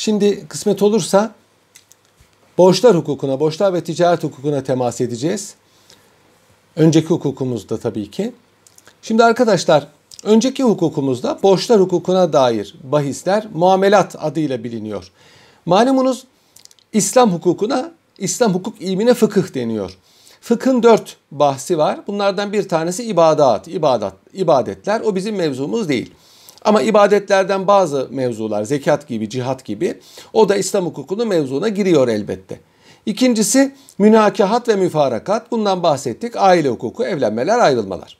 Şimdi kısmet olursa borçlar hukukuna, borçlar ve ticaret hukukuna temas edeceğiz. Önceki hukukumuzda tabii ki. Şimdi arkadaşlar önceki hukukumuzda borçlar hukukuna dair bahisler muamelat adıyla biliniyor. Malumunuz İslam hukukuna, İslam hukuk ilmine fıkıh deniyor. Fıkhın dört bahsi var. Bunlardan bir tanesi ibadat, ibadat, ibadetler. O bizim mevzumuz değil. Ama ibadetlerden bazı mevzular, zekat gibi, cihat gibi o da İslam hukukunun mevzuna giriyor elbette. İkincisi münakahat ve müfarakat. Bundan bahsettik. Aile hukuku, evlenmeler, ayrılmalar.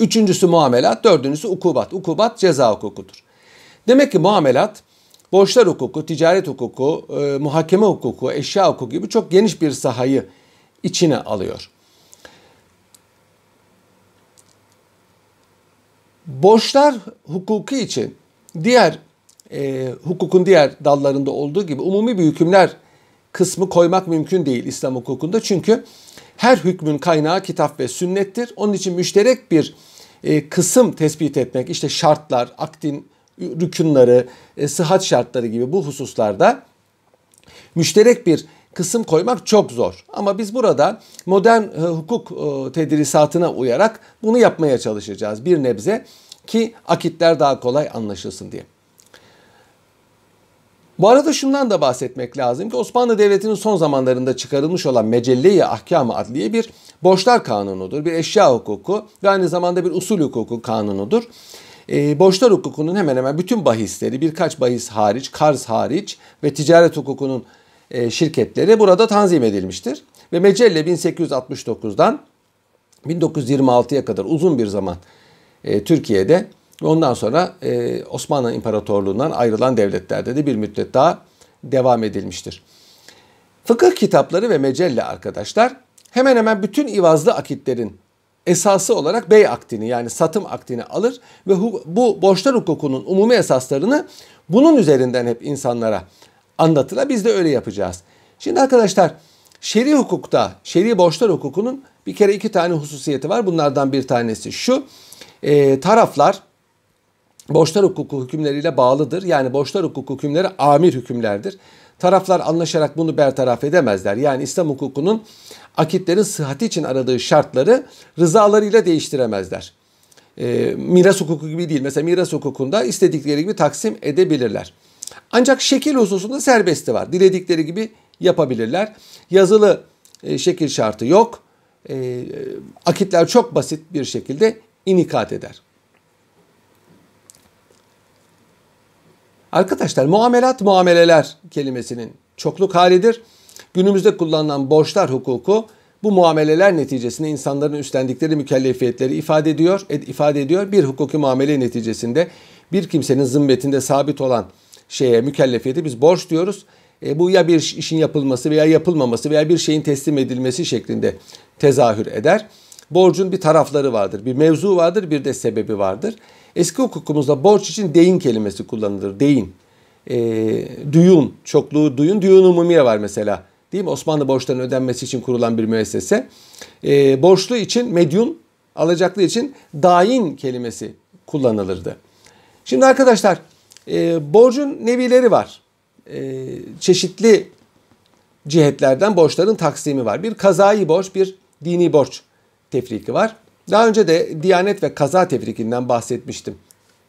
Üçüncüsü muamelat, dördüncüsü ukubat. Ukubat ceza hukukudur. Demek ki muamelat, borçlar hukuku, ticaret hukuku, e, muhakeme hukuku, eşya hukuku gibi çok geniş bir sahayı içine alıyor. Borçlar hukuku için diğer e, hukukun diğer dallarında olduğu gibi umumi bir hükümler kısmı koymak mümkün değil İslam hukukunda. Çünkü her hükmün kaynağı kitap ve sünnettir. Onun için müşterek bir e, kısım tespit etmek, işte şartlar, aktin rükünleri, e, sıhhat şartları gibi bu hususlarda müşterek bir kısım koymak çok zor. Ama biz burada modern e, hukuk e, tedrisatına uyarak bunu yapmaya çalışacağız bir nebze ki akitler daha kolay anlaşılsın diye. Bu arada şundan da bahsetmek lazım ki Osmanlı Devleti'nin son zamanlarında çıkarılmış olan Mecelle-i Ahkam-ı Adliye bir borçlar kanunudur, bir eşya hukuku ve aynı zamanda bir usul hukuku kanunudur. E, borçlar hukukunun hemen hemen bütün bahisleri, birkaç bahis hariç, karz hariç ve ticaret hukukunun e, şirketleri burada tanzim edilmiştir. Ve Mecelle 1869'dan 1926'ya kadar uzun bir zaman e, Türkiye'de ondan sonra e, Osmanlı İmparatorluğu'ndan ayrılan devletlerde de bir müddet daha devam edilmiştir. Fıkıh kitapları ve mecelle arkadaşlar hemen hemen bütün ivazlı akitlerin esası olarak bey aktini yani satım aktini alır ve bu borçlar hukukunun umumi esaslarını bunun üzerinden hep insanlara anlatılır. Biz de öyle yapacağız. Şimdi arkadaşlar şer'i hukukta, şer'i borçlar hukukunun bir kere iki tane hususiyeti var. Bunlardan bir tanesi şu. E, taraflar borçlar hukuku hükümleriyle bağlıdır. Yani borçlar hukuku hükümleri amir hükümlerdir. Taraflar anlaşarak bunu bertaraf edemezler. Yani İslam hukukunun akitlerin sıhhati için aradığı şartları rızalarıyla değiştiremezler. E, miras hukuku gibi değil. Mesela miras hukukunda istedikleri gibi taksim edebilirler. Ancak şekil hususunda serbesti var. Diledikleri gibi yapabilirler. Yazılı e, şekil şartı yok. E, akitler çok basit bir şekilde inikat eder. Arkadaşlar muamelat muameleler kelimesinin çokluk halidir. Günümüzde kullanılan borçlar hukuku bu muameleler neticesinde insanların üstlendikleri mükellefiyetleri ifade ediyor, ifade ediyor. Bir hukuki muamele neticesinde bir kimsenin zimmetinde sabit olan şeye mükellefiyeti biz borç diyoruz. E, bu ya bir işin yapılması veya yapılmaması veya bir şeyin teslim edilmesi şeklinde tezahür eder. Borcun bir tarafları vardır, bir mevzu vardır, bir de sebebi vardır. Eski hukukumuzda borç için deyin kelimesi kullanılır. Deyin. E, duyun, çokluğu duyun. Duyun umumiye var mesela. Değil mi? Osmanlı borçlarının ödenmesi için kurulan bir müessese. E, borçlu için medyun, alacaklı için dain kelimesi kullanılırdı. Şimdi arkadaşlar e, borcun nevileri var. E, çeşitli cihetlerden borçların taksimi var. Bir kazayı borç, bir dini borç tefriki var. Daha önce de Diyanet ve kaza tefrikinden bahsetmiştim.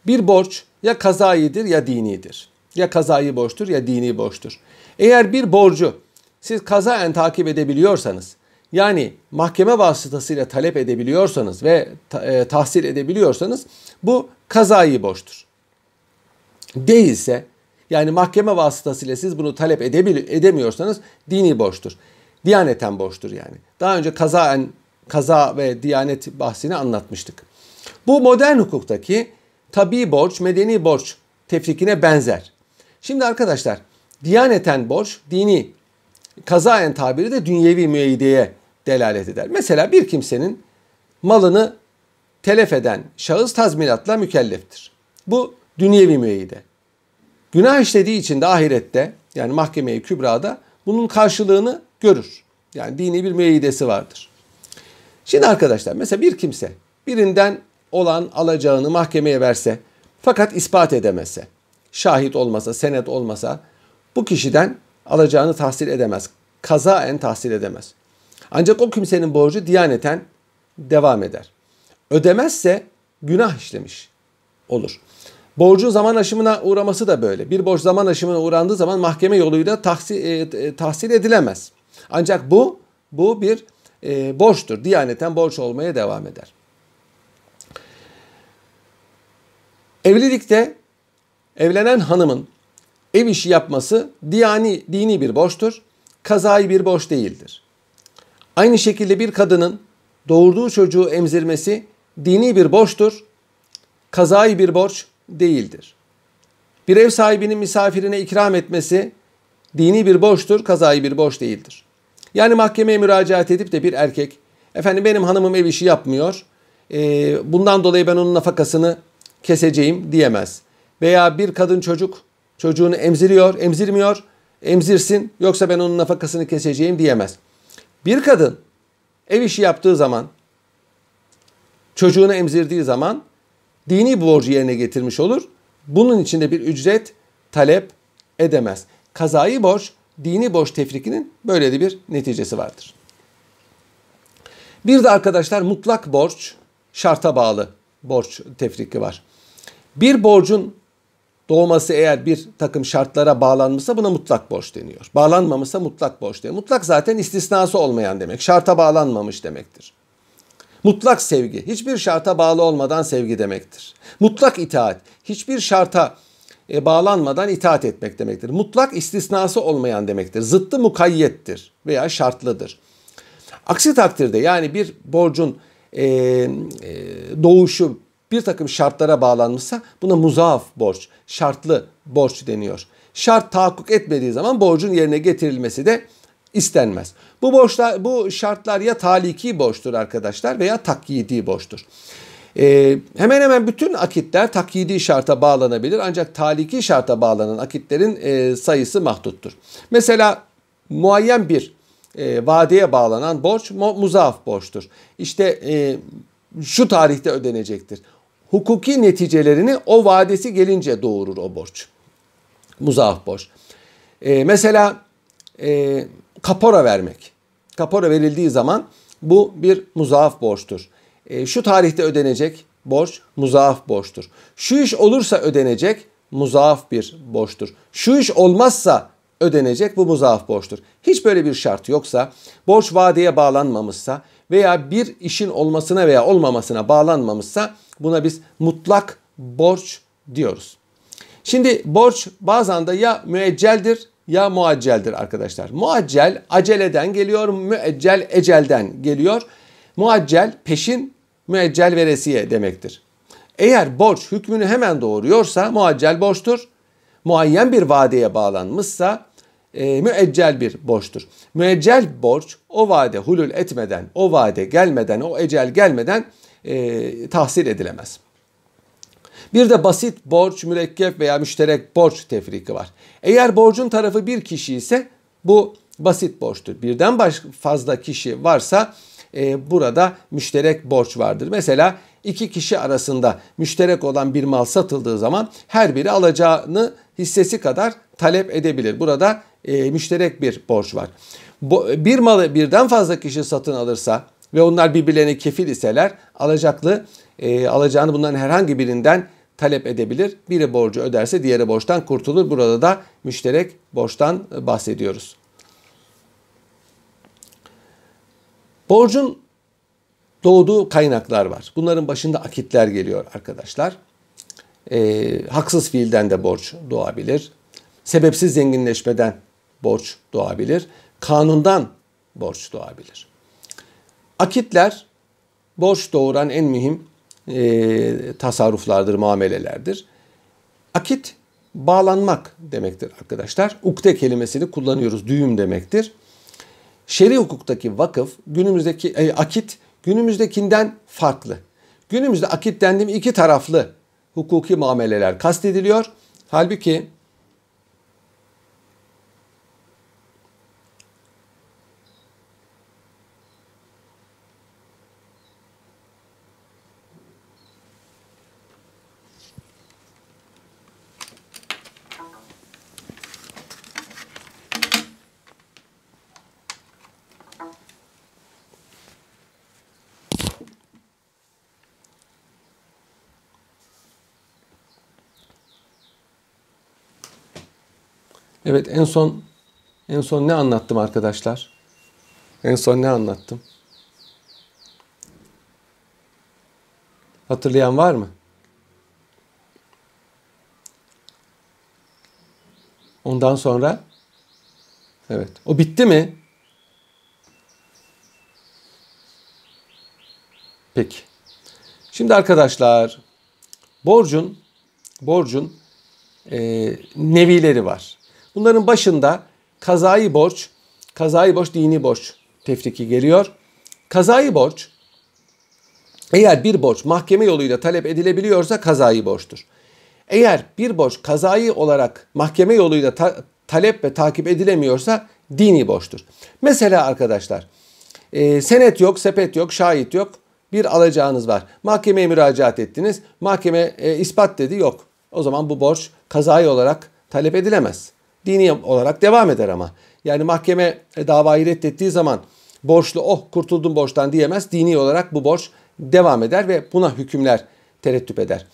Bir borç ya kazayidir ya dinidir. Ya kazayı borçtur ya dini borçtur. Eğer bir borcu siz kazaen takip edebiliyorsanız, yani mahkeme vasıtasıyla talep edebiliyorsanız ve e, tahsil edebiliyorsanız bu kazayı borçtur. Değilse yani mahkeme vasıtasıyla siz bunu talep edemiyorsanız dini borçtur. Diyaneten borçtur yani. Daha önce kazaen kaza ve diyanet bahsini anlatmıştık. Bu modern hukuktaki tabi borç, medeni borç tefrikine benzer. Şimdi arkadaşlar diyaneten borç, dini kazaen tabiri de dünyevi müeyyideye delalet eder. Mesela bir kimsenin malını telef eden şahıs tazminatla mükelleftir. Bu dünyevi müeyyide. Günah işlediği için de ahirette yani mahkemeyi kübrada bunun karşılığını görür. Yani dini bir müeyyidesi vardır. Şimdi arkadaşlar mesela bir kimse birinden olan alacağını mahkemeye verse fakat ispat edemezse. şahit olmasa, senet olmasa bu kişiden alacağını tahsil edemez. Kazaen tahsil edemez. Ancak o kimsenin borcu diyaneten devam eder. Ödemezse günah işlemiş olur. Borcun zaman aşımına uğraması da böyle. Bir borç zaman aşımına uğrandığı zaman mahkeme yoluyla tahsil, e, e, tahsil edilemez. Ancak bu bu bir e, borçtur. Diyaneten borç olmaya devam eder. Evlilikte evlenen hanımın ev işi yapması diyani, dini bir borçtur. Kazayı bir borç değildir. Aynı şekilde bir kadının doğurduğu çocuğu emzirmesi dini bir borçtur. Kazayı bir borç değildir. Bir ev sahibinin misafirine ikram etmesi dini bir borçtur, kazayı bir borç değildir. Yani mahkemeye müracaat edip de bir erkek, efendim benim hanımım ev işi yapmıyor, bundan dolayı ben onun nafakasını keseceğim diyemez. Veya bir kadın çocuk çocuğunu emziriyor, emzirmiyor, emzirsin yoksa ben onun nafakasını keseceğim diyemez. Bir kadın ev işi yaptığı zaman, çocuğunu emzirdiği zaman dini borcu yerine getirmiş olur. Bunun içinde bir ücret talep edemez. Kazayı borç, dini borç tefrikinin böyle de bir neticesi vardır. Bir de arkadaşlar mutlak borç, şarta bağlı borç tefriki var. Bir borcun doğması eğer bir takım şartlara bağlanmışsa buna mutlak borç deniyor. Bağlanmamışsa mutlak borç deniyor. Mutlak zaten istisnası olmayan demek. Şarta bağlanmamış demektir. Mutlak sevgi hiçbir şarta bağlı olmadan sevgi demektir. Mutlak itaat hiçbir şarta e, bağlanmadan itaat etmek demektir. Mutlak istisnası olmayan demektir. Zıttı mukayyettir veya şartlıdır. Aksi takdirde yani bir borcun e, e, doğuşu bir takım şartlara bağlanmışsa buna muzaaf borç, şartlı borç deniyor. Şart tahakkuk etmediği zaman borcun yerine getirilmesi de istenmez. Bu borçlar, bu şartlar ya taliki borçtur arkadaşlar veya takyidi borçtur. Ee, hemen hemen bütün akitler takyidi şarta bağlanabilir ancak taliki şarta bağlanan akitlerin e, sayısı mahduttur. Mesela muayyen bir e, vadeye bağlanan borç muzaaf borçtur. İşte e, şu tarihte ödenecektir. Hukuki neticelerini o vadesi gelince doğurur o borç. Muzaaf borç. E, mesela e, kapora vermek. Kapora verildiği zaman bu bir muzaaf borçtur. E, şu tarihte ödenecek borç muzaaf borçtur. Şu iş olursa ödenecek muzaaf bir borçtur. Şu iş olmazsa ödenecek bu muzaaf borçtur. Hiç böyle bir şart yoksa, borç vadeye bağlanmamışsa veya bir işin olmasına veya olmamasına bağlanmamışsa buna biz mutlak borç diyoruz. Şimdi borç bazen de ya müecceldir ya muacceldir arkadaşlar. Muaccel aceleden geliyor, müeccel ecelden geliyor. Muaccel peşin, müeccel veresiye demektir. Eğer borç hükmünü hemen doğuruyorsa muaccel borçtur. Muayyen bir vadeye bağlanmışsa e, müeccel bir borçtur. Müeccel borç o vade hulul etmeden, o vade gelmeden, o ecel gelmeden e, tahsil edilemez. Bir de basit borç, mürekkep veya müşterek borç tefriki var. Eğer borcun tarafı bir kişi ise bu basit borçtur. Birden fazla kişi varsa e, burada müşterek borç vardır. Mesela iki kişi arasında müşterek olan bir mal satıldığı zaman her biri alacağını hissesi kadar talep edebilir. Burada e, müşterek bir borç var. Bir malı birden fazla kişi satın alırsa ve onlar birbirlerine kefil iseler alacaklı e, alacağını bunların herhangi birinden talep edebilir. Biri borcu öderse diğeri borçtan kurtulur. Burada da müşterek borçtan bahsediyoruz. Borcun doğduğu kaynaklar var. Bunların başında akitler geliyor arkadaşlar. E, haksız fiilden de borç doğabilir. Sebepsiz zenginleşmeden borç doğabilir. Kanundan borç doğabilir. Akitler borç doğuran en mühim e, tasarruflardır, muamelelerdir. Akit bağlanmak demektir arkadaşlar. Ukde kelimesini kullanıyoruz. Düğüm demektir. Şer'i hukuktaki vakıf günümüzdeki e, akit günümüzdekinden farklı. Günümüzde akit dendiğim iki taraflı hukuki muameleler kastediliyor. Halbuki Evet en son en son ne anlattım arkadaşlar? En son ne anlattım? Hatırlayan var mı? Ondan sonra evet. O bitti mi? Peki. Şimdi arkadaşlar borcun borcun e, nevileri var. Bunların başında kazayı borç, kazayı borç dini borç tefriki geliyor. Kazayı borç eğer bir borç mahkeme yoluyla talep edilebiliyorsa kazayı borçtur. Eğer bir borç kazayı olarak mahkeme yoluyla ta- talep ve takip edilemiyorsa dini borçtur. Mesela arkadaşlar e, senet yok, sepet yok, şahit yok. Bir alacağınız var. Mahkemeye müracaat ettiniz. Mahkeme e, ispat dedi yok. O zaman bu borç kazayı olarak talep edilemez. Dini olarak devam eder ama. Yani mahkeme e, davayı reddettiği zaman borçlu oh kurtuldum borçtan diyemez. Dini olarak bu borç devam eder ve buna hükümler terettüp eder.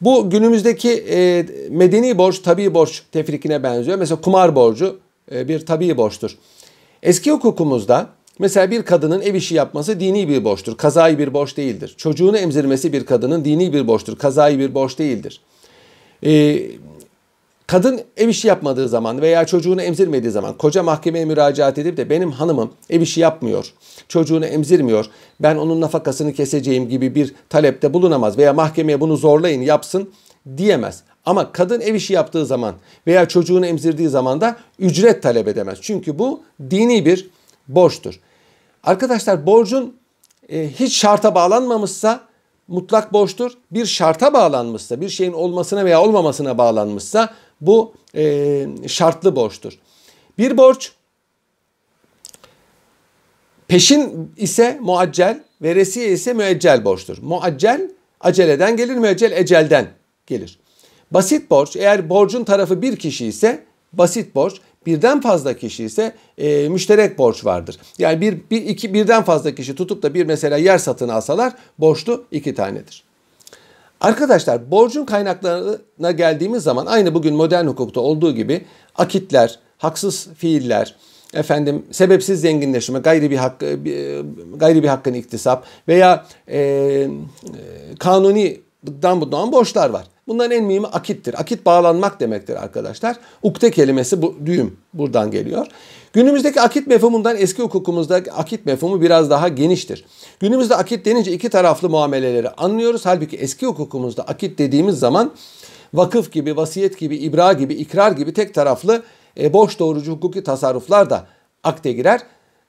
Bu günümüzdeki e, medeni borç tabi borç tefrikine benziyor. Mesela kumar borcu e, bir tabi borçtur. Eski hukukumuzda mesela bir kadının ev işi yapması dini bir borçtur. Kazayı bir borç değildir. Çocuğunu emzirmesi bir kadının dini bir borçtur. Kazayı bir borç değildir. E, Kadın ev işi yapmadığı zaman veya çocuğunu emzirmediği zaman koca mahkemeye müracaat edip de benim hanımım ev işi yapmıyor, çocuğunu emzirmiyor, ben onun nafakasını keseceğim gibi bir talepte bulunamaz veya mahkemeye bunu zorlayın yapsın diyemez. Ama kadın ev işi yaptığı zaman veya çocuğunu emzirdiği zaman da ücret talep edemez. Çünkü bu dini bir borçtur. Arkadaşlar borcun e, hiç şarta bağlanmamışsa mutlak borçtur. Bir şarta bağlanmışsa, bir şeyin olmasına veya olmamasına bağlanmışsa bu e, şartlı borçtur. Bir borç peşin ise muaccel, veresiye ise müeccel borçtur. Muaccel aceleden gelir, müeccel ecelden gelir. Basit borç eğer borcun tarafı bir kişi ise basit borç, birden fazla kişi ise e, müşterek borç vardır. Yani bir, bir iki birden fazla kişi tutup da bir mesela yer satın alsalar borçlu iki tanedir. Arkadaşlar borcun kaynaklarına geldiğimiz zaman aynı bugün modern hukukta olduğu gibi akitler, haksız fiiller, efendim sebepsiz zenginleşme, gayri bir hak gayri bir hakkın iktisap veya e, e, kanunidan doğan borçlar var. Bunların en mühimi akittir. Akit bağlanmak demektir arkadaşlar. Ukde kelimesi bu düğüm buradan geliyor. Günümüzdeki akit mefhumundan eski hukukumuzdaki akit mefhumu biraz daha geniştir. Günümüzde akit denince iki taraflı muameleleri anlıyoruz. Halbuki eski hukukumuzda akit dediğimiz zaman vakıf gibi, vasiyet gibi, ibra gibi, ikrar gibi tek taraflı e, boş doğrucu hukuki tasarruflar da akte girer.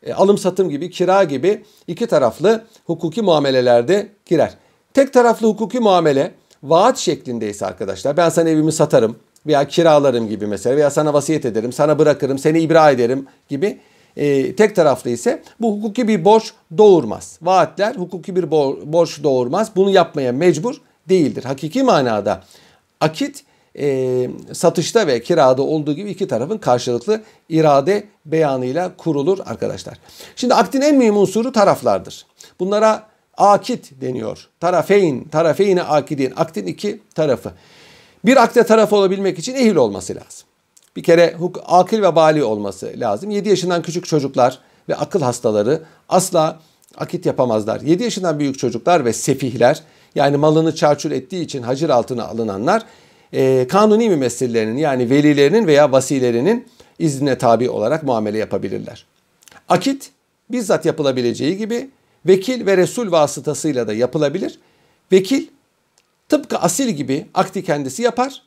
E, alım satım gibi, kira gibi iki taraflı hukuki muamelelerde girer. Tek taraflı hukuki muamele vaat şeklindeyse arkadaşlar ben sana evimi satarım veya kiralarım gibi mesela veya sana vasiyet ederim, sana bırakırım, seni ibra ederim gibi e, tek taraflı ise bu hukuki bir borç doğurmaz. Vaatler hukuki bir borç doğurmaz. Bunu yapmaya mecbur değildir. Hakiki manada akit e, satışta ve kirada olduğu gibi iki tarafın karşılıklı irade beyanıyla kurulur arkadaşlar. Şimdi aktin en mühim unsuru taraflardır. Bunlara akit deniyor. Tarafeyn, tarafeyni akidin. Aktin iki tarafı. Bir akde taraf olabilmek için ehil olması lazım. Bir kere akil ve bali olması lazım. 7 yaşından küçük çocuklar ve akıl hastaları asla akit yapamazlar. 7 yaşından büyük çocuklar ve sefihler yani malını çarçur ettiği için hacir altına alınanlar e, kanuni mümessillerinin yani velilerinin veya vasilerinin iznine tabi olarak muamele yapabilirler. Akit bizzat yapılabileceği gibi vekil ve resul vasıtasıyla da yapılabilir. Vekil tıpkı asil gibi akti kendisi yapar.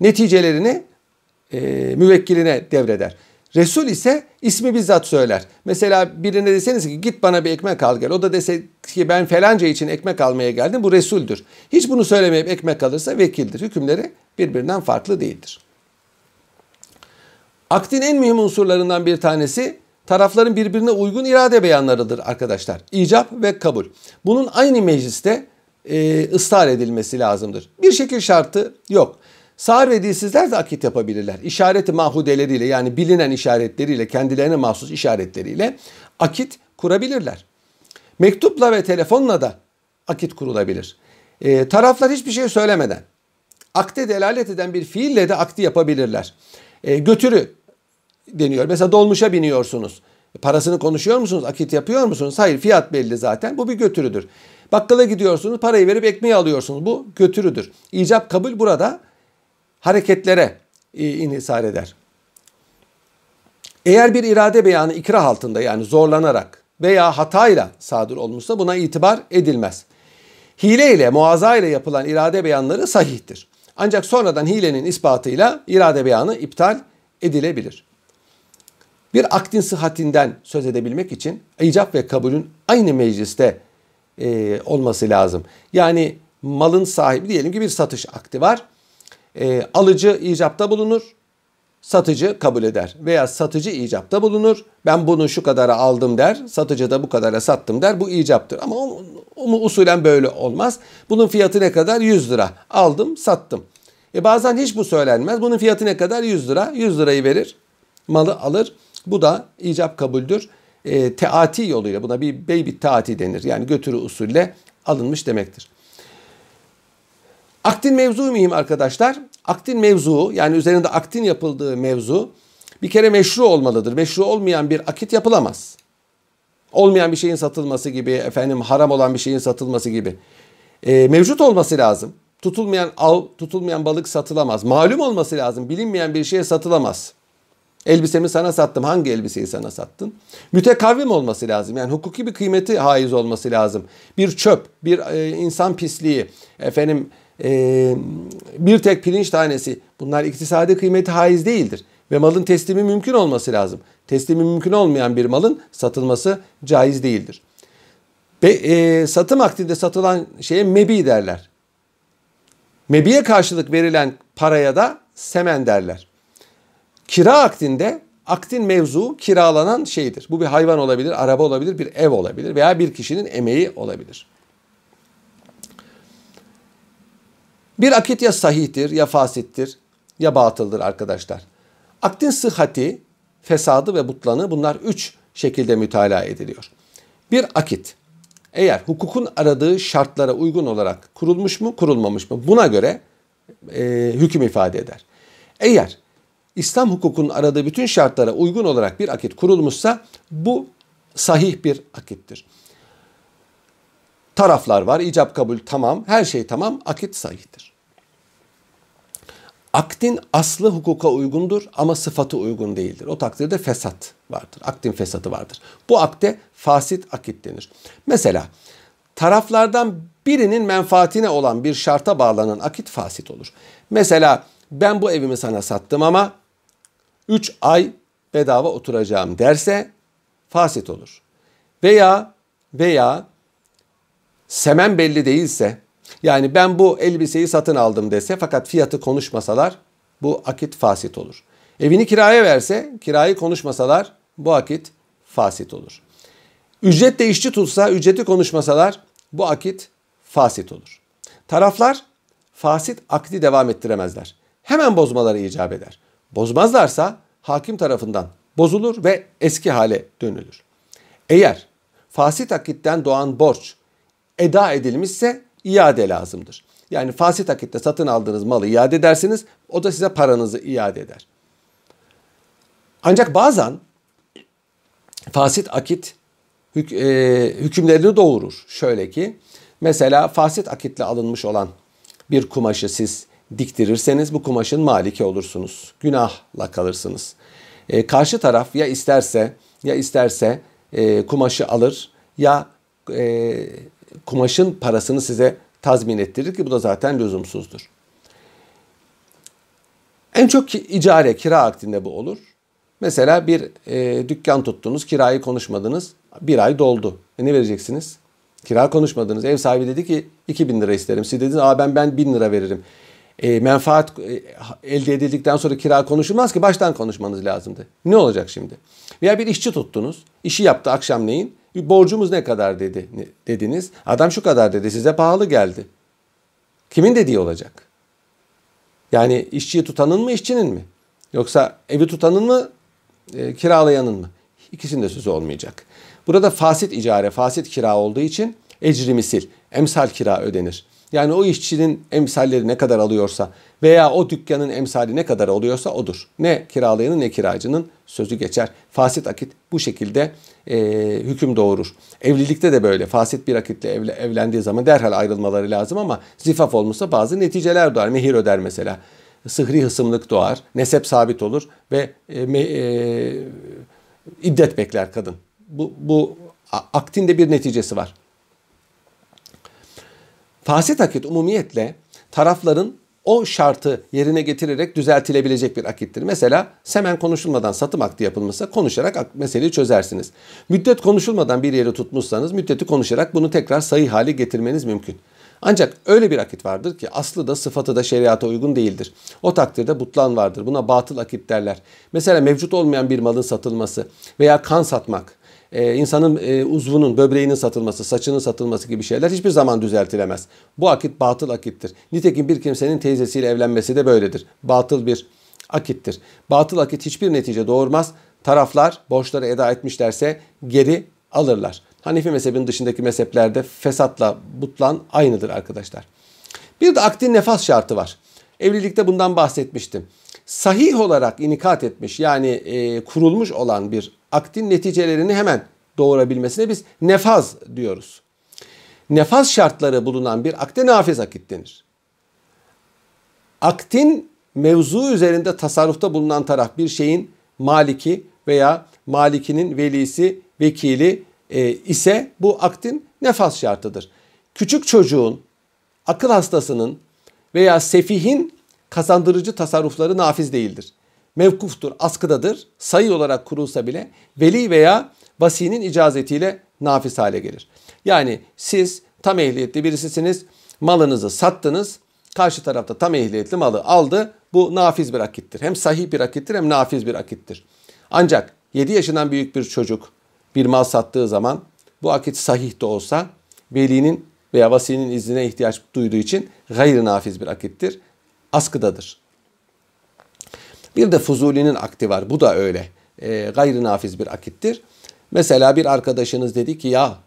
Neticelerini e, müvekkiline devreder. Resul ise ismi bizzat söyler. Mesela birine deseniz ki git bana bir ekmek al gel. O da dese ki ben felanca için ekmek almaya geldim. Bu Resul'dür. Hiç bunu söylemeyip ekmek alırsa vekildir. Hükümleri birbirinden farklı değildir. Aktin en mühim unsurlarından bir tanesi tarafların birbirine uygun irade beyanlarıdır arkadaşlar. İcap ve kabul. Bunun aynı mecliste e, ısrar edilmesi lazımdır. Bir şekil şartı yok. Sağır ve dilsizler de akit yapabilirler. İşareti mahudeleriyle yani bilinen işaretleriyle, kendilerine mahsus işaretleriyle akit kurabilirler. Mektupla ve telefonla da akit kurulabilir. E, taraflar hiçbir şey söylemeden akte delalet eden bir fiille de akdi yapabilirler. E, götürü deniyor. Mesela dolmuşa biniyorsunuz. Parasını konuşuyor musunuz? Akit yapıyor musunuz? Hayır fiyat belli zaten. Bu bir götürüdür. Bakkala gidiyorsunuz parayı verip ekmeği alıyorsunuz. Bu götürüdür. İcap kabul burada hareketlere e, inhisar eder. Eğer bir irade beyanı ikrah altında yani zorlanarak veya hatayla sadır olmuşsa buna itibar edilmez. Hile ile muazza ile yapılan irade beyanları sahihtir. Ancak sonradan hilenin ispatıyla irade beyanı iptal edilebilir. Bir akdin sıhhatinden söz edebilmek için icap ve kabulün aynı mecliste e, olması lazım. Yani malın sahibi diyelim ki bir satış akdi var. E, alıcı icapta bulunur, satıcı kabul eder. Veya satıcı icapta bulunur. Ben bunu şu kadara aldım der. Satıcı da bu kadara sattım der. Bu icaptır. Ama o, o usulen böyle olmaz. Bunun fiyatı ne kadar? 100 lira. Aldım, sattım. E bazen hiç bu söylenmez. Bunun fiyatı ne kadar? 100 lira. 100 lirayı verir. Malı alır. Bu da icap kabuldür. E, teati yoluyla buna bir bey taati denir. Yani götürü usulle alınmış demektir. Aktin mevzu mühim arkadaşlar. Aktin mevzu yani üzerinde aktin yapıldığı mevzu bir kere meşru olmalıdır. Meşru olmayan bir akit yapılamaz. Olmayan bir şeyin satılması gibi, efendim haram olan bir şeyin satılması gibi. E, mevcut olması lazım. Tutulmayan av, tutulmayan balık satılamaz. Malum olması lazım. Bilinmeyen bir şeye satılamaz. Elbisemi sana sattım. Hangi elbiseyi sana sattın? Mütekavvim olması lazım. Yani hukuki bir kıymeti haiz olması lazım. Bir çöp, bir e, insan pisliği, efendim e, bir tek pirinç tanesi bunlar iktisadi kıymeti haiz değildir. Ve malın teslimi mümkün olması lazım. Teslimi mümkün olmayan bir malın satılması caiz değildir. Ve e, satım akdinde satılan şeye mebi derler. Mebiye karşılık verilen paraya da semen derler. Kira akdinde akdin mevzu kiralanan şeydir. Bu bir hayvan olabilir, araba olabilir, bir ev olabilir veya bir kişinin emeği olabilir. Bir akit ya sahihtir ya fasittir ya batıldır arkadaşlar. Akdin sıhhati, fesadı ve butlanı bunlar üç şekilde mütalaa ediliyor. Bir akit eğer hukukun aradığı şartlara uygun olarak kurulmuş mu kurulmamış mı buna göre e, hüküm ifade eder. Eğer İslam hukukunun aradığı bütün şartlara uygun olarak bir akit kurulmuşsa bu sahih bir akittir. Taraflar var, icap kabul tamam, her şey tamam, akit sahihtir. Aktin aslı hukuka uygundur ama sıfatı uygun değildir. O takdirde fesat vardır. Aktin fesatı vardır. Bu akte fasit akit denir. Mesela taraflardan birinin menfaatine olan bir şarta bağlanan akit fasit olur. Mesela ben bu evimi sana sattım ama 3 ay bedava oturacağım derse fasit olur. Veya veya semen belli değilse yani ben bu elbiseyi satın aldım dese fakat fiyatı konuşmasalar bu akit fasit olur. Evini kiraya verse kirayı konuşmasalar bu akit fasit olur. Ücret de işçi tutsa ücreti konuşmasalar bu akit fasit olur. Taraflar fasit akdi devam ettiremezler. Hemen bozmaları icap eder. Bozmazlarsa hakim tarafından bozulur ve eski hale dönülür. Eğer fasit akitten doğan borç eda edilmişse iade lazımdır. Yani fasit akitte satın aldığınız malı iade edersiniz. O da size paranızı iade eder. Ancak bazen fasit akit hük, e, hükümlerini doğurur. Şöyle ki mesela fasit akitle alınmış olan bir kumaşı siz diktirirseniz bu kumaşın maliki olursunuz. Günahla kalırsınız. E, karşı taraf ya isterse ya isterse e, kumaşı alır ya e, kumaşın parasını size tazmin ettirir ki bu da zaten lüzumsuzdur. En çok icare, kira akdinde bu olur. Mesela bir e, dükkan tuttunuz, kirayı konuşmadınız, bir ay doldu. E ne vereceksiniz? Kira konuşmadınız. Ev sahibi dedi ki 2000 lira isterim. Siz dediniz Aa, ben ben 1000 lira veririm. E, menfaat e, elde edildikten sonra kira konuşulmaz ki baştan konuşmanız lazımdı. Ne olacak şimdi? Veya bir işçi tuttunuz. işi yaptı akşamleyin. Borcumuz ne kadar dedi dediniz. Adam şu kadar dedi size pahalı geldi. Kimin dediği olacak? Yani işçiyi tutanın mı işçinin mi? Yoksa evi tutanın mı e, kiralayanın mı? İkisinin de sözü olmayacak. Burada fasit icare, fasit kira olduğu için ecri misil, emsal kira ödenir. Yani o işçinin emsalleri ne kadar alıyorsa veya o dükkanın emsali ne kadar oluyorsa odur. Ne kiralayanın ne kiracının sözü geçer. Fasit akit bu şekilde e, hüküm doğurur. Evlilikte de böyle. Fasit bir akitle evle, evlendiği zaman derhal ayrılmaları lazım ama zifaf olmuşsa bazı neticeler doğar. Mehir öder mesela. Sıhri hısımlık doğar. Nesep sabit olur ve e, me, e, iddet bekler kadın. Bu, bu aktin de bir neticesi var. Fasit akit umumiyetle tarafların o şartı yerine getirerek düzeltilebilecek bir akittir. Mesela semen konuşulmadan satım akdi yapılmışsa konuşarak meseleyi çözersiniz. Müddet konuşulmadan bir yeri tutmuşsanız müddeti konuşarak bunu tekrar sayı hale getirmeniz mümkün. Ancak öyle bir akit vardır ki aslı da sıfatı da şeriata uygun değildir. O takdirde butlan vardır. Buna batıl akit derler. Mesela mevcut olmayan bir malın satılması veya kan satmak e, insanın e, uzvunun, böbreğinin satılması, saçının satılması gibi şeyler hiçbir zaman düzeltilemez. Bu akit batıl akittir. Nitekim bir kimsenin teyzesiyle evlenmesi de böyledir. Batıl bir akittir. Batıl akit hiçbir netice doğurmaz. Taraflar borçları eda etmişlerse geri alırlar. Hanefi mezhebinin dışındaki mezheplerde fesatla butlan aynıdır arkadaşlar. Bir de akdin nefas şartı var. Evlilikte bundan bahsetmiştim. Sahih olarak inikat etmiş yani e, kurulmuş olan bir aktin neticelerini hemen doğurabilmesine biz nefaz diyoruz. Nefaz şartları bulunan bir akte nafiz akit denir. Aktin mevzu üzerinde tasarrufta bulunan taraf bir şeyin maliki veya malikinin velisi, vekili e, ise bu aktin nefas şartıdır. Küçük çocuğun, akıl hastasının veya sefihin kazandırıcı tasarrufları nafiz değildir mevkuftur, askıdadır. Sayı olarak kurulsa bile veli veya vasinin icazetiyle nafiz hale gelir. Yani siz tam ehliyetli birisisiniz, malınızı sattınız, karşı tarafta tam ehliyetli malı aldı. Bu nafiz bir akittir. Hem sahih bir akittir hem nafiz bir akittir. Ancak 7 yaşından büyük bir çocuk bir mal sattığı zaman bu akit sahih de olsa velinin veya vasinin iznine ihtiyaç duyduğu için gayri nafiz bir akittir. Askıdadır. Bir de Fuzuli'nin akti var. Bu da öyle. E, gayri nafiz bir akittir. Mesela bir arkadaşınız dedi ki ya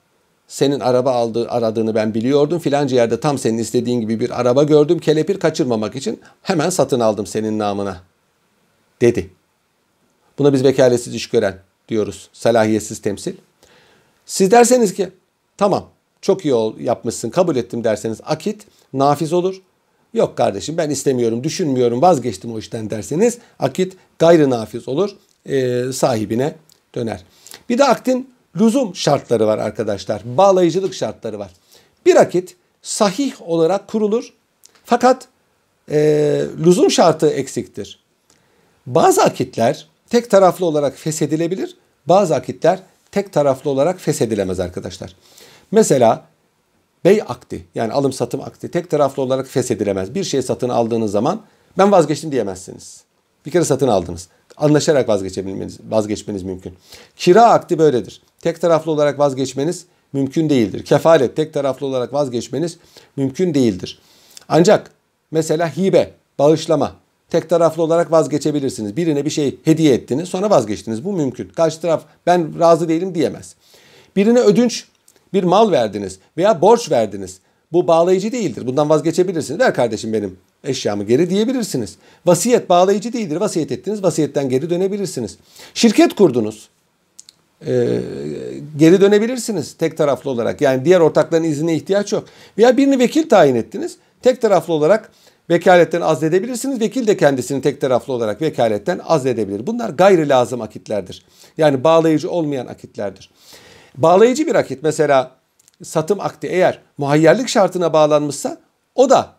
senin araba aldığı, aradığını ben biliyordum. Filanca yerde tam senin istediğin gibi bir araba gördüm. Kelepir kaçırmamak için hemen satın aldım senin namına. Dedi. Buna biz vekaletsiz iş gören diyoruz. Salahiyetsiz temsil. Siz derseniz ki tamam çok iyi ol, yapmışsın kabul ettim derseniz akit nafiz olur. Yok kardeşim ben istemiyorum, düşünmüyorum, vazgeçtim o işten derseniz akit gayrı nafiz olur, e, sahibine döner. Bir de aktin lüzum şartları var arkadaşlar. Bağlayıcılık şartları var. Bir akit sahih olarak kurulur fakat e, lüzum şartı eksiktir. Bazı akitler tek taraflı olarak feshedilebilir. Bazı akitler tek taraflı olarak feshedilemez arkadaşlar. Mesela Bey akdi yani alım satım akdi tek taraflı olarak feshedilemez. Bir şey satın aldığınız zaman ben vazgeçtim diyemezsiniz. Bir kere satın aldınız. Anlaşarak vazgeçebilmeniz, vazgeçmeniz mümkün. Kira akdi böyledir. Tek taraflı olarak vazgeçmeniz mümkün değildir. Kefalet tek taraflı olarak vazgeçmeniz mümkün değildir. Ancak mesela hibe, bağışlama tek taraflı olarak vazgeçebilirsiniz. Birine bir şey hediye ettiniz sonra vazgeçtiniz. Bu mümkün. Karşı taraf ben razı değilim diyemez. Birine ödünç bir mal verdiniz veya borç verdiniz. Bu bağlayıcı değildir. Bundan vazgeçebilirsiniz. Ver kardeşim benim eşyamı geri diyebilirsiniz. Vasiyet bağlayıcı değildir. Vasiyet ettiniz, vasiyetten geri dönebilirsiniz. Şirket kurdunuz. Ee, geri dönebilirsiniz tek taraflı olarak. Yani diğer ortakların iznine ihtiyaç yok. Veya birini vekil tayin ettiniz. Tek taraflı olarak vekaletten azledebilirsiniz. Vekil de kendisini tek taraflı olarak vekaletten azledebilir. Bunlar gayri lazım akitlerdir. Yani bağlayıcı olmayan akitlerdir. Bağlayıcı bir akit mesela satım akdi eğer muhayyerlik şartına bağlanmışsa o da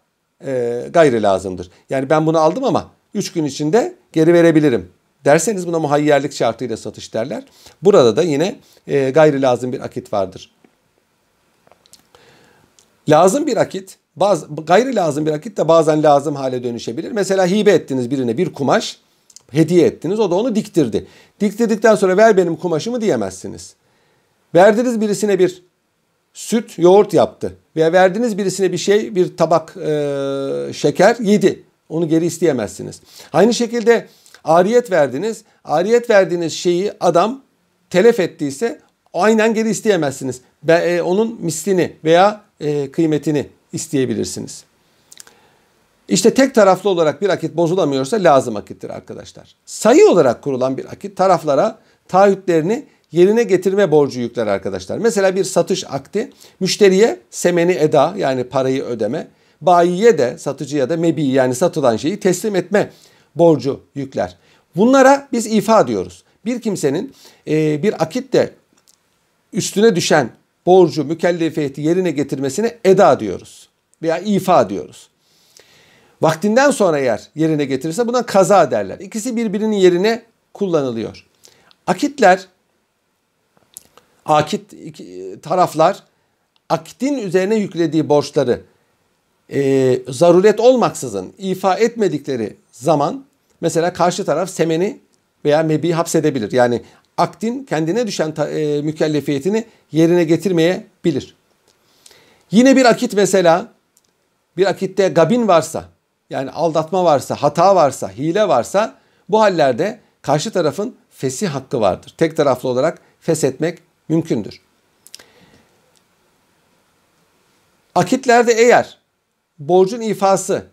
e, gayri lazımdır. Yani ben bunu aldım ama 3 gün içinde geri verebilirim derseniz buna muhayyerlik şartıyla satış derler. Burada da yine e, gayri lazım bir akit vardır. Lazım bir akit, bazı, gayri lazım bir akit de bazen lazım hale dönüşebilir. Mesela hibe ettiniz birine bir kumaş, hediye ettiniz, o da onu diktirdi. Diktirdikten sonra ver benim kumaşımı diyemezsiniz. Verdiniz birisine bir süt, yoğurt yaptı. Veya verdiniz birisine bir şey, bir tabak e, şeker yedi. Onu geri isteyemezsiniz. Aynı şekilde ariyet verdiniz. Ariyet verdiğiniz şeyi adam telef ettiyse aynen geri isteyemezsiniz. Be, e, onun mislini veya e, kıymetini isteyebilirsiniz. İşte tek taraflı olarak bir akit bozulamıyorsa lazım akittir arkadaşlar. Sayı olarak kurulan bir akit taraflara taahhütlerini yerine getirme borcu yükler arkadaşlar. Mesela bir satış akti müşteriye semeni eda yani parayı ödeme, bayiye de satıcıya da mebi yani satılan şeyi teslim etme borcu yükler. Bunlara biz ifa diyoruz. Bir kimsenin e, bir akitte üstüne düşen borcu, mükellefiyeti yerine getirmesine eda diyoruz. Veya ifa diyoruz. Vaktinden sonra eğer yerine getirirse buna kaza derler. İkisi birbirinin yerine kullanılıyor. Akitler, akit taraflar akitin üzerine yüklediği borçları e, zaruret olmaksızın ifa etmedikleri zaman mesela karşı taraf semeni veya mebi hapsedebilir. Yani aktin kendine düşen ta, e, mükellefiyetini yerine getirmeyebilir. Yine bir akit mesela bir akitte gabin varsa yani aldatma varsa, hata varsa, hile varsa bu hallerde karşı tarafın fesih hakkı vardır. Tek taraflı olarak feshetmek mümkündür. Akitlerde eğer borcun ifası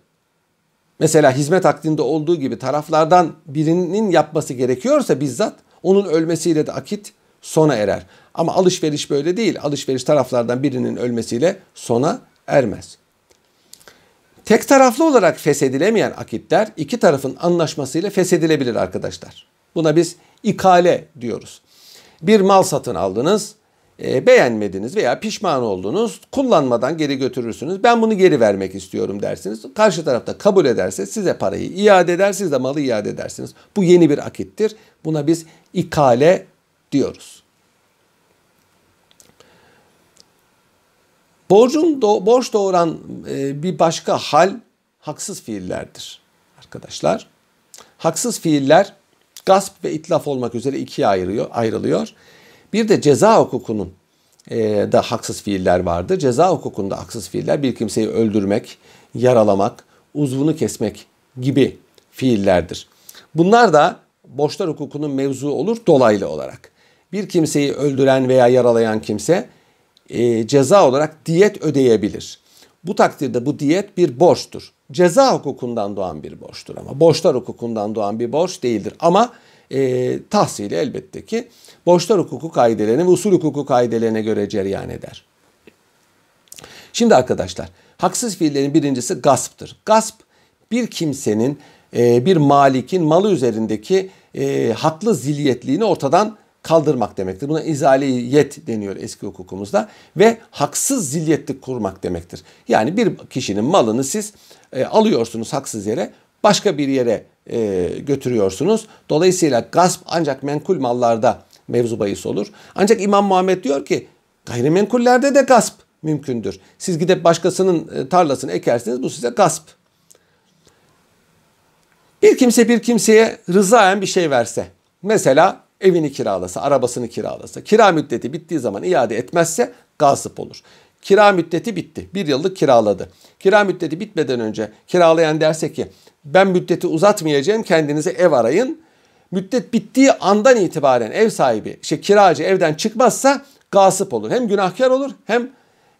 mesela hizmet akdinde olduğu gibi taraflardan birinin yapması gerekiyorsa bizzat onun ölmesiyle de akit sona erer. Ama alışveriş böyle değil. Alışveriş taraflardan birinin ölmesiyle sona ermez. Tek taraflı olarak feshedilemeyen akitler iki tarafın anlaşmasıyla feshedilebilir arkadaşlar. Buna biz ikale diyoruz. Bir mal satın aldınız, e, beğenmediniz veya pişman oldunuz, kullanmadan geri götürürsünüz. Ben bunu geri vermek istiyorum dersiniz. Karşı tarafta kabul ederse size parayı iade eder, siz de malı iade edersiniz. Bu yeni bir akittir. Buna biz ikale diyoruz. Borcun do borç doğuran e, bir başka hal haksız fiillerdir arkadaşlar. Haksız fiiller gasp ve itlaf olmak üzere ikiye ayırıyor, ayrılıyor. Bir de ceza hukukunun e, da haksız fiiller vardır. Ceza hukukunda haksız fiiller bir kimseyi öldürmek, yaralamak, uzvunu kesmek gibi fiillerdir. Bunlar da borçlar hukukunun mevzu olur dolaylı olarak. Bir kimseyi öldüren veya yaralayan kimse e, ceza olarak diyet ödeyebilir. Bu takdirde bu diyet bir borçtur. Ceza hukukundan doğan bir borçtur ama borçlar hukukundan doğan bir borç değildir. Ama e, tahsili elbette ki borçlar hukuku kaidelerine ve usul hukuku kaidelerine göre cereyan eder. Şimdi arkadaşlar haksız fiillerin birincisi gasptır. Gasp bir kimsenin e, bir malikin malı üzerindeki e, haklı ziliyetliğini ortadan kaldırmak demektir. Buna izaliyet deniyor eski hukukumuzda ve haksız zilyetlik kurmak demektir. Yani bir kişinin malını siz e, alıyorsunuz haksız yere başka bir yere e, götürüyorsunuz. Dolayısıyla gasp ancak menkul mallarda mevzu bahis olur. Ancak İmam Muhammed diyor ki gayrimenkullerde de gasp mümkündür. Siz gidip başkasının e, tarlasını ekersiniz bu size gasp. Bir kimse bir kimseye rızaen bir şey verse. Mesela evini kiralasa, arabasını kiralasa, kira müddeti bittiği zaman iade etmezse gasp olur. Kira müddeti bitti. Bir yıllık kiraladı. Kira müddeti bitmeden önce kiralayan derse ki ben müddeti uzatmayacağım kendinize ev arayın. Müddet bittiği andan itibaren ev sahibi, şey kiracı evden çıkmazsa gasp olur. Hem günahkar olur hem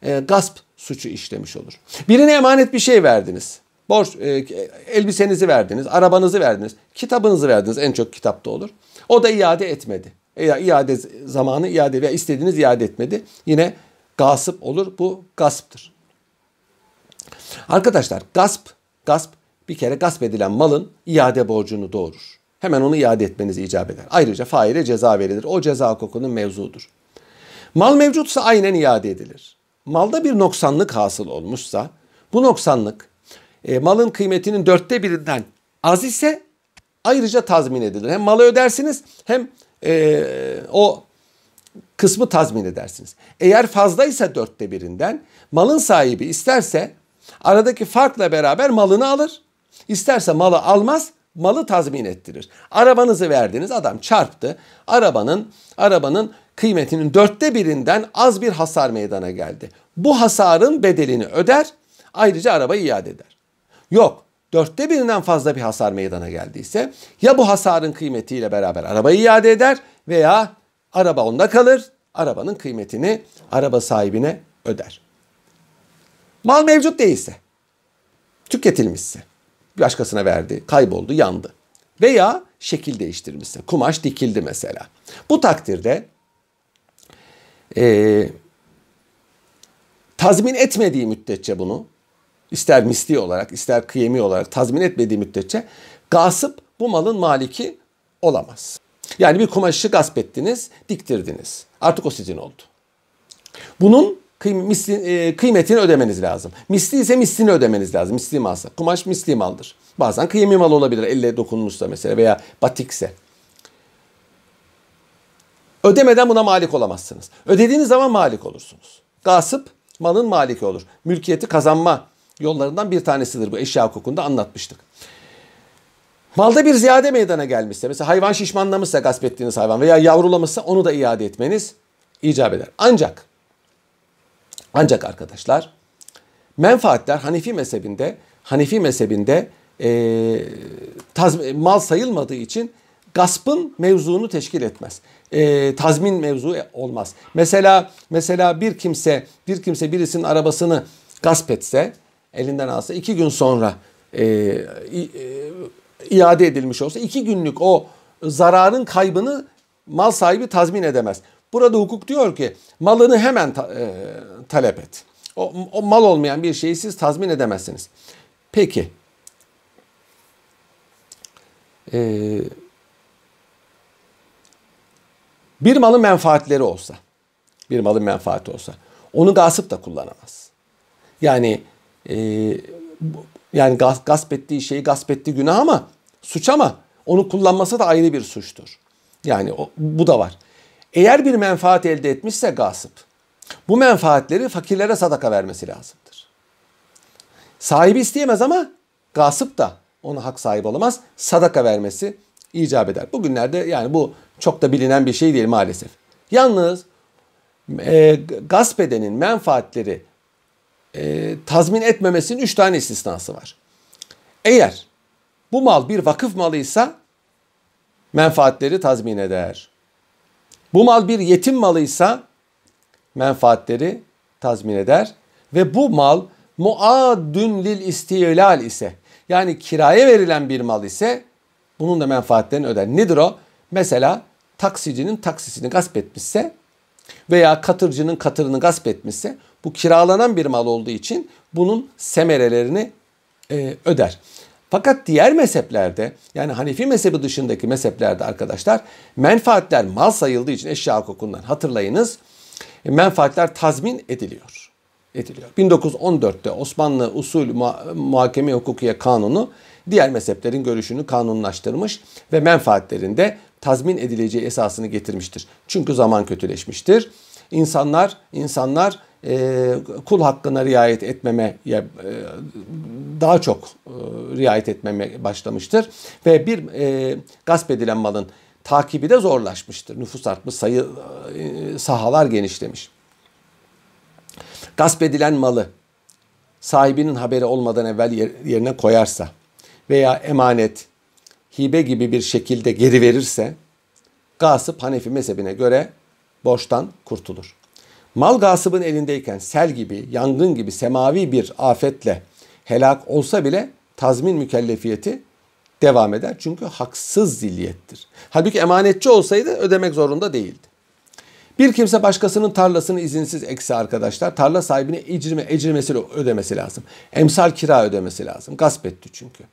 e, gasp suçu işlemiş olur. Birine emanet bir şey verdiniz. Borç, e, elbisenizi verdiniz, arabanızı verdiniz, kitabınızı verdiniz. En çok kitapta olur. O da iade etmedi. Eğer iade zamanı iade veya istediğiniz iade etmedi. Yine gasp olur. Bu gasptır. Arkadaşlar gasp, gasp bir kere gasp edilen malın iade borcunu doğurur. Hemen onu iade etmeniz icap eder. Ayrıca faile ceza verilir. O ceza hukukunun mevzudur. Mal mevcutsa aynen iade edilir. Malda bir noksanlık hasıl olmuşsa bu noksanlık e, malın kıymetinin dörtte birinden az ise ayrıca tazmin edilir. Hem malı ödersiniz hem e, o kısmı tazmin edersiniz. Eğer fazlaysa dörtte birinden malın sahibi isterse aradaki farkla beraber malını alır. İsterse malı almaz malı tazmin ettirir. Arabanızı verdiniz adam çarptı. Arabanın arabanın kıymetinin dörtte birinden az bir hasar meydana geldi. Bu hasarın bedelini öder ayrıca arabayı iade eder. Yok dörtte birinden fazla bir hasar meydana geldiyse ya bu hasarın kıymetiyle beraber arabayı iade eder veya araba onda kalır arabanın kıymetini araba sahibine öder. Mal mevcut değilse, tüketilmişse, başkasına verdi, kayboldu, yandı. Veya şekil değiştirmişse, kumaş dikildi mesela. Bu takdirde e, tazmin etmediği müddetçe bunu, ister misli olarak, ister kıyemi olarak tazmin etmediği müddetçe gasp bu malın maliki olamaz. Yani bir kumaşı gasp ettiniz, diktirdiniz. Artık o sizin oldu. Bunun e, kıymetini ödemeniz lazım. Misli ise mislini ödemeniz lazım. Misli malsa. Kumaş misli maldır. Bazen kıyemi mal olabilir. Elle dokunmuşsa mesela veya batikse. Ödemeden buna malik olamazsınız. Ödediğiniz zaman malik olursunuz. Gasp malın maliki olur. Mülkiyeti kazanma yollarından bir tanesidir bu eşya hukukunda anlatmıştık. Malda bir ziyade meydana gelmişse, mesela hayvan şişmanlamışsa gasp ettiğiniz hayvan veya yavrulamışsa onu da iade etmeniz icap eder. Ancak, ancak arkadaşlar, menfaatler Hanefi mezhebinde, Hanefi mezhebinde e, taz, mal sayılmadığı için gaspın mevzunu teşkil etmez. E, tazmin mevzu olmaz. Mesela mesela bir kimse bir kimse birisinin arabasını gasp etse, elinden alsa iki gün sonra e, e, iade edilmiş olsa iki günlük o zararın kaybını mal sahibi tazmin edemez. Burada hukuk diyor ki malını hemen ta, e, talep et. O, o mal olmayan bir şeyi siz tazmin edemezsiniz. Peki. Ee, bir malın menfaatleri olsa, bir malın menfaati olsa, onu gasp da kullanamaz. Yani e, yani gasp ettiği şeyi gasp ettiği günah ama suç ama onu kullanması da ayrı bir suçtur. Yani o, bu da var. Eğer bir menfaat elde etmişse gasp, bu menfaatleri fakirlere sadaka vermesi lazımdır. Sahibi isteyemez ama gasp da ona hak sahibi olamaz. Sadaka vermesi icap eder. Bugünlerde yani bu çok da bilinen bir şey değil maalesef. Yalnız e, gasp edenin menfaatleri e, tazmin etmemesinin üç tane istisnası var. Eğer bu mal bir vakıf malıysa menfaatleri tazmin eder. Bu mal bir yetim malıysa menfaatleri tazmin eder ve bu mal muadün lil istilal ise yani kiraya verilen bir mal ise bunun da menfaatlerini öder. Nedir o? Mesela taksicinin taksisini gasp etmişse veya katırcının katırını gasp etmişse bu kiralanan bir mal olduğu için bunun semerelerini e, öder. Fakat diğer mezheplerde yani Hanefi mezhebi dışındaki mezheplerde arkadaşlar menfaatler mal sayıldığı için eşya hukukundan hatırlayınız menfaatler tazmin ediliyor. ediliyor. 1914'te Osmanlı Usul Muhakeme Hukukiye Kanunu diğer mezheplerin görüşünü kanunlaştırmış ve menfaatlerinde tazmin edileceği esasını getirmiştir. Çünkü zaman kötüleşmiştir. İnsanlar insanlar e, kul hakkına riayet etmemeye e, daha çok e, riayet etmeme başlamıştır ve bir e, gasp edilen malın takibi de zorlaşmıştır. Nüfus artmış, sayı e, sahalar genişlemiş. Gasp edilen malı sahibinin haberi olmadan evvel yerine koyarsa veya emanet, hibe gibi bir şekilde geri verirse gasp Hanefi mezhebine göre borçtan kurtulur. Mal gasıbın elindeyken sel gibi, yangın gibi semavi bir afetle helak olsa bile tazmin mükellefiyeti devam eder. Çünkü haksız zilliyettir. Halbuki emanetçi olsaydı ödemek zorunda değildi. Bir kimse başkasının tarlasını izinsiz eksi arkadaşlar. Tarla sahibine ecrime, ecrimesi ödemesi lazım. Emsal kira ödemesi lazım. Gasp etti çünkü.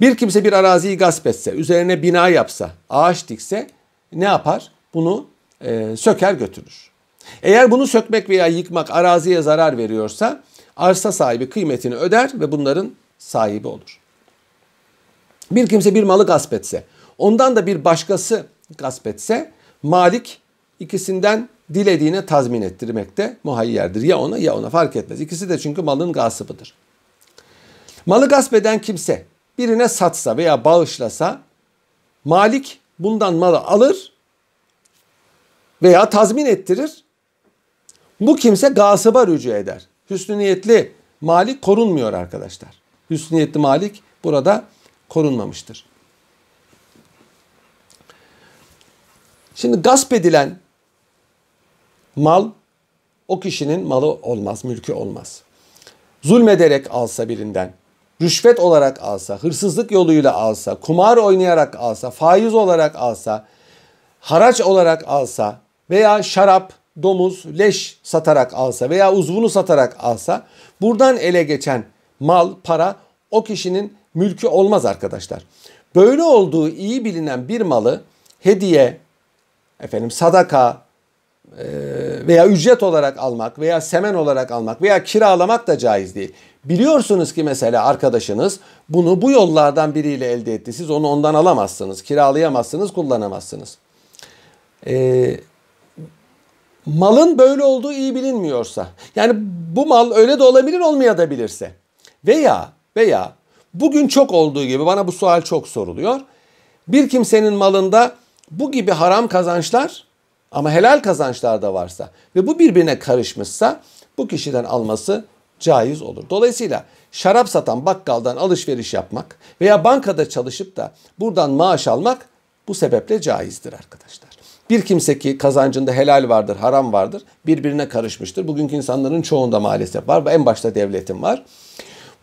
Bir kimse bir araziyi gasp etse, üzerine bina yapsa, ağaç dikse ne yapar? Bunu e, söker götürür. Eğer bunu sökmek veya yıkmak araziye zarar veriyorsa arsa sahibi kıymetini öder ve bunların sahibi olur. Bir kimse bir malı gasp etse, ondan da bir başkası gasp etse malik ikisinden dilediğine tazmin ettirmekte muhayyerdir. Ya ona ya ona fark etmez. İkisi de çünkü malın gasıbıdır. Malı gasp eden kimse birine satsa veya bağışlasa malik bundan malı alır veya tazmin ettirir. Bu kimse gasıba rücu eder. Hüsnü niyetli malik korunmuyor arkadaşlar. Hüsnü niyetli malik burada korunmamıştır. Şimdi gasp edilen mal o kişinin malı olmaz, mülkü olmaz. zulmederek alsa birinden, rüşvet olarak alsa, hırsızlık yoluyla alsa, kumar oynayarak alsa, faiz olarak alsa, haraç olarak alsa veya şarap, domuz, leş satarak alsa veya uzvunu satarak alsa buradan ele geçen mal, para o kişinin mülkü olmaz arkadaşlar. Böyle olduğu iyi bilinen bir malı hediye, efendim sadaka e, veya ücret olarak almak veya semen olarak almak veya kiralamak da caiz değil. Biliyorsunuz ki mesela arkadaşınız bunu bu yollardan biriyle elde etti. Siz onu ondan alamazsınız, kiralayamazsınız, kullanamazsınız. Ee, malın böyle olduğu iyi bilinmiyorsa, yani bu mal öyle de olabilir olmayabilirse veya veya bugün çok olduğu gibi bana bu sual çok soruluyor. Bir kimsenin malında bu gibi haram kazançlar ama helal kazançlar da varsa ve bu birbirine karışmışsa bu kişiden alması caiz olur. Dolayısıyla şarap satan bakkaldan alışveriş yapmak veya bankada çalışıp da buradan maaş almak bu sebeple caizdir arkadaşlar. Bir kimse ki kazancında helal vardır, haram vardır, birbirine karışmıştır. Bugünkü insanların çoğunda maalesef var. En başta devletin var.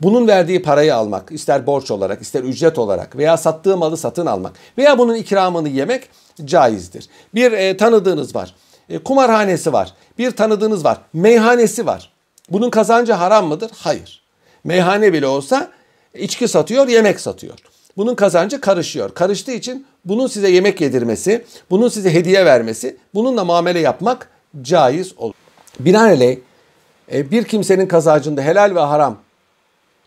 Bunun verdiği parayı almak, ister borç olarak, ister ücret olarak veya sattığı malı satın almak veya bunun ikramını yemek caizdir. Bir e, tanıdığınız var, e, kumarhanesi var, bir tanıdığınız var, meyhanesi var. Bunun kazancı haram mıdır? Hayır. Meyhane bile olsa içki satıyor, yemek satıyor. Bunun kazancı karışıyor. Karıştığı için bunun size yemek yedirmesi, bunun size hediye vermesi, bununla muamele yapmak caiz olur. Binaenaleyh e, bir kimsenin kazancında helal ve haram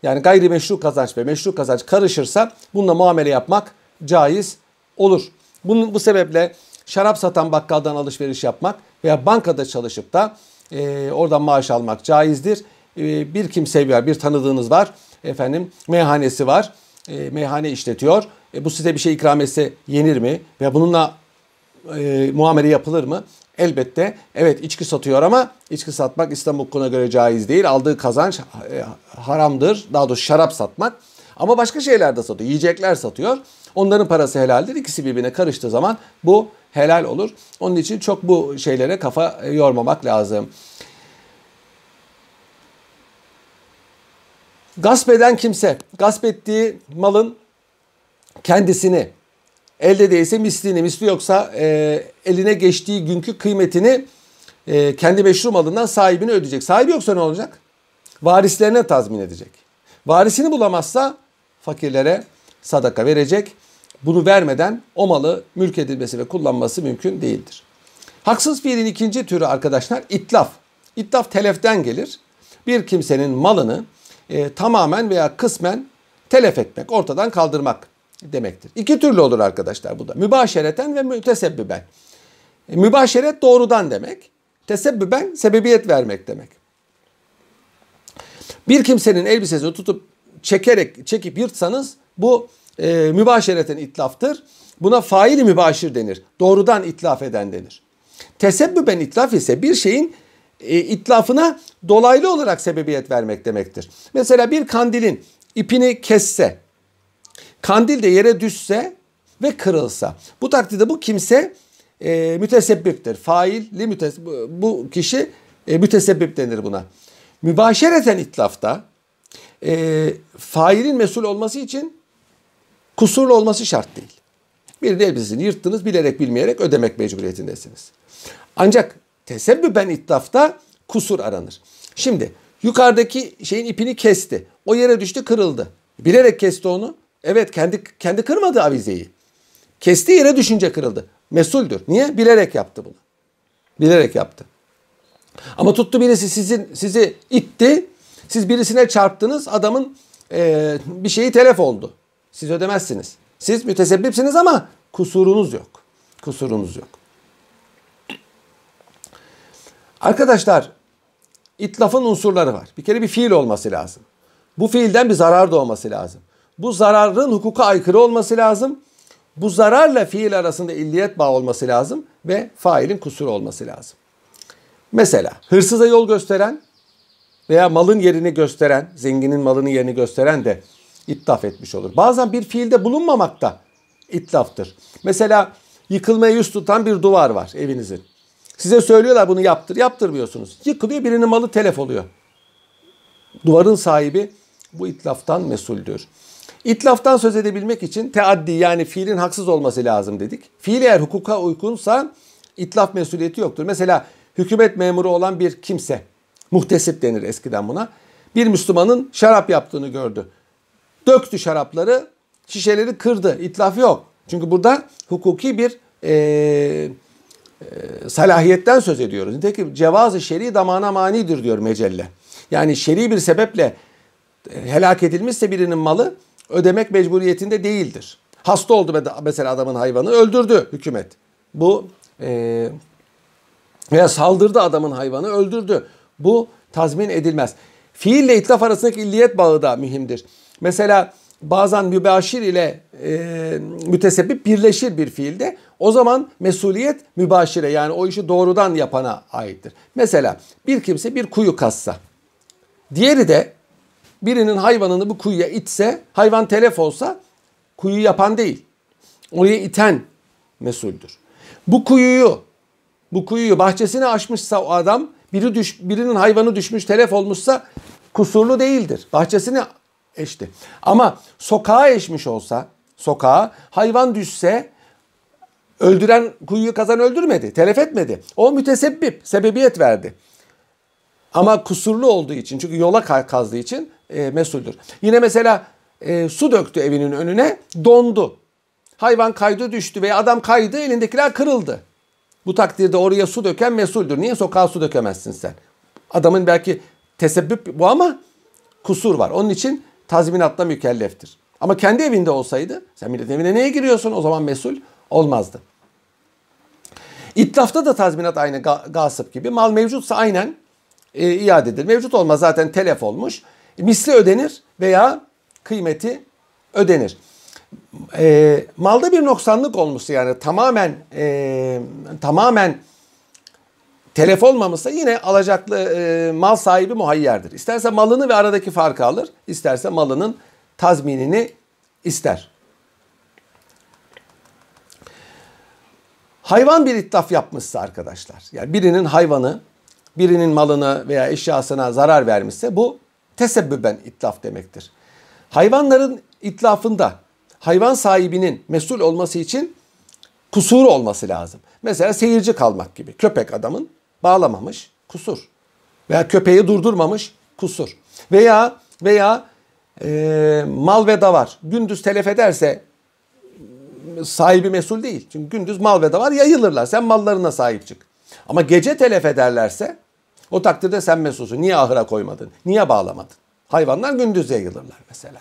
yani gayrimeşru kazanç ve meşru kazanç karışırsa bununla muamele yapmak caiz olur. Bunun, bu sebeple şarap satan bakkaldan alışveriş yapmak veya bankada çalışıp da e, oradan maaş almak caizdir. E, bir kimse var, bir tanıdığınız var, efendim meyhanesi var, e, meyhane işletiyor. E, bu size bir şey ikram etse yenir mi? Ve bununla e, muamele yapılır mı? Elbette evet içki satıyor ama içki satmak İslam hukukuna göre caiz değil. Aldığı kazanç e, haramdır. Daha doğrusu şarap satmak. Ama başka şeyler de satıyor. Yiyecekler satıyor. Onların parası helaldir. İkisi birbirine karıştığı zaman bu helal olur. Onun için çok bu şeylere kafa yormamak lazım. Gasp eden kimse, gasp ettiği malın kendisini elde değilse mislini, misli yoksa e, eline geçtiği günkü kıymetini e, kendi meşru malından sahibine ödeyecek. Sahibi yoksa ne olacak? Varislerine tazmin edecek. Varisini bulamazsa fakirlere sadaka verecek. Bunu vermeden o malı mülk edilmesi ve kullanması mümkün değildir. Haksız fiilin ikinci türü arkadaşlar itlaf. İtlaf teleften gelir. Bir kimsenin malını e, tamamen veya kısmen telef etmek, ortadan kaldırmak demektir. İki türlü olur arkadaşlar bu da. Mübaşereten ve mütesebbiben. E, mübaşeret doğrudan demek. Tesebbüben sebebiyet vermek demek. Bir kimsenin elbisesini tutup çekerek çekip yırtsanız bu e, mübaşereten itlaftır. Buna faili mübaşir denir. Doğrudan itlaf eden denir. Tesebbüben itlaf ise bir şeyin e, itlafına dolaylı olarak sebebiyet vermek demektir. Mesela bir kandilin ipini kesse, kandil de yere düşse ve kırılsa. Bu takdirde bu kimse e, mütesebbiptir. Failli mütes bu kişi e, mütesebbip denir buna. Mübaşereten itlafta e, failin mesul olması için kusurlu olması şart değil. Bir de elbisesini yırttınız bilerek bilmeyerek ödemek mecburiyetindesiniz. Ancak tesebbüben itlafta kusur aranır. Şimdi yukarıdaki şeyin ipini kesti. O yere düştü kırıldı. Bilerek kesti onu. Evet kendi kendi kırmadı avizeyi. Kesti yere düşünce kırıldı. Mesuldür. Niye? Bilerek yaptı bunu. Bilerek yaptı. Ama tuttu birisi sizin sizi itti. Siz birisine çarptınız. Adamın e, bir şeyi telef oldu. Siz ödemezsiniz. Siz mütesebbipsiniz ama kusurunuz yok. Kusurunuz yok. Arkadaşlar itlafın unsurları var. Bir kere bir fiil olması lazım. Bu fiilden bir zarar doğması lazım. Bu zararın hukuka aykırı olması lazım. Bu zararla fiil arasında illiyet bağı olması lazım ve failin kusuru olması lazım. Mesela hırsıza yol gösteren veya malın yerini gösteren, zenginin malının yerini gösteren de itlaf etmiş olur. Bazen bir fiilde bulunmamak da itlaftır. Mesela yıkılmaya yüz tutan bir duvar var evinizin. Size söylüyorlar bunu yaptır, yaptırmıyorsunuz. Yıkılıyor birinin malı telef oluyor. Duvarın sahibi bu itlaftan mesuldür. İtlaftan söz edebilmek için teaddi yani fiilin haksız olması lazım dedik. Fiil eğer hukuka uygunsa itlaf mesuliyeti yoktur. Mesela hükümet memuru olan bir kimse, muhtesip denir eskiden buna. Bir Müslümanın şarap yaptığını gördü. Döktü şarapları, şişeleri kırdı. İtlaf yok. Çünkü burada hukuki bir e, e, salahiyetten söz ediyoruz. Nitekim cevazı şer'i damana manidir diyor mecelle. Yani şer'i bir sebeple helak edilmişse birinin malı ödemek mecburiyetinde değildir. Hasta oldu mesela adamın hayvanı öldürdü hükümet. Bu e, veya saldırdı adamın hayvanı öldürdü. Bu tazmin edilmez. Fiille itlaf arasındaki illiyet bağı da mühimdir. Mesela bazen mübaşir ile e, mütesebbip birleşir bir fiilde. O zaman mesuliyet mübaşire yani o işi doğrudan yapana aittir. Mesela bir kimse bir kuyu kazsa. Diğeri de birinin hayvanını bu kuyuya itse, hayvan telef olsa kuyu yapan değil. Oraya iten mesuldür. Bu kuyuyu, bu kuyuyu bahçesine açmışsa o adam, biri düş, birinin hayvanı düşmüş, telef olmuşsa kusurlu değildir. Bahçesine eşti. Ama sokağa eşmiş olsa, sokağa hayvan düşse öldüren kuyuyu kazan öldürmedi, telef etmedi. O mütesebbip, sebebiyet verdi. Ama kusurlu olduğu için çünkü yola kazdığı için e, mesuldür. Yine mesela e, su döktü evinin önüne dondu. Hayvan kaydı düştü veya adam kaydı elindekiler kırıldı. Bu takdirde oraya su döken mesuldür. Niye sokağa su dökemezsin sen? Adamın belki tesebbüp bu ama kusur var. Onun için tazminatla mükelleftir. Ama kendi evinde olsaydı sen millet evine neye giriyorsun o zaman mesul olmazdı. İtlafta da tazminat aynı gasp gibi. Mal mevcutsa aynen e, iade edilir. Mevcut olmaz zaten telef olmuş. Misli ödenir veya kıymeti ödenir. E, malda bir noksanlık olmuşsa yani tamamen e, tamamen telef olmamışsa yine alacaklı e, mal sahibi muhayyerdir. İsterse malını ve aradaki farkı alır, isterse malının tazminini ister. Hayvan bir itlaf yapmışsa arkadaşlar, yani birinin hayvanı, birinin malını veya eşyasına zarar vermişse bu tesebbüben itlaf demektir. Hayvanların itlafında hayvan sahibinin mesul olması için kusuru olması lazım. Mesela seyirci kalmak gibi. Köpek adamın bağlamamış, kusur. Veya köpeği durdurmamış, kusur. Veya veya e, mal ve davar gündüz telef ederse sahibi mesul değil. Çünkü gündüz mal ve davar yayılırlar. Sen mallarına sahip çık. Ama gece telef ederlerse o takdirde sen mesulsun. Niye ahıra koymadın? Niye bağlamadın? Hayvanlar gündüz yayılırlar mesela.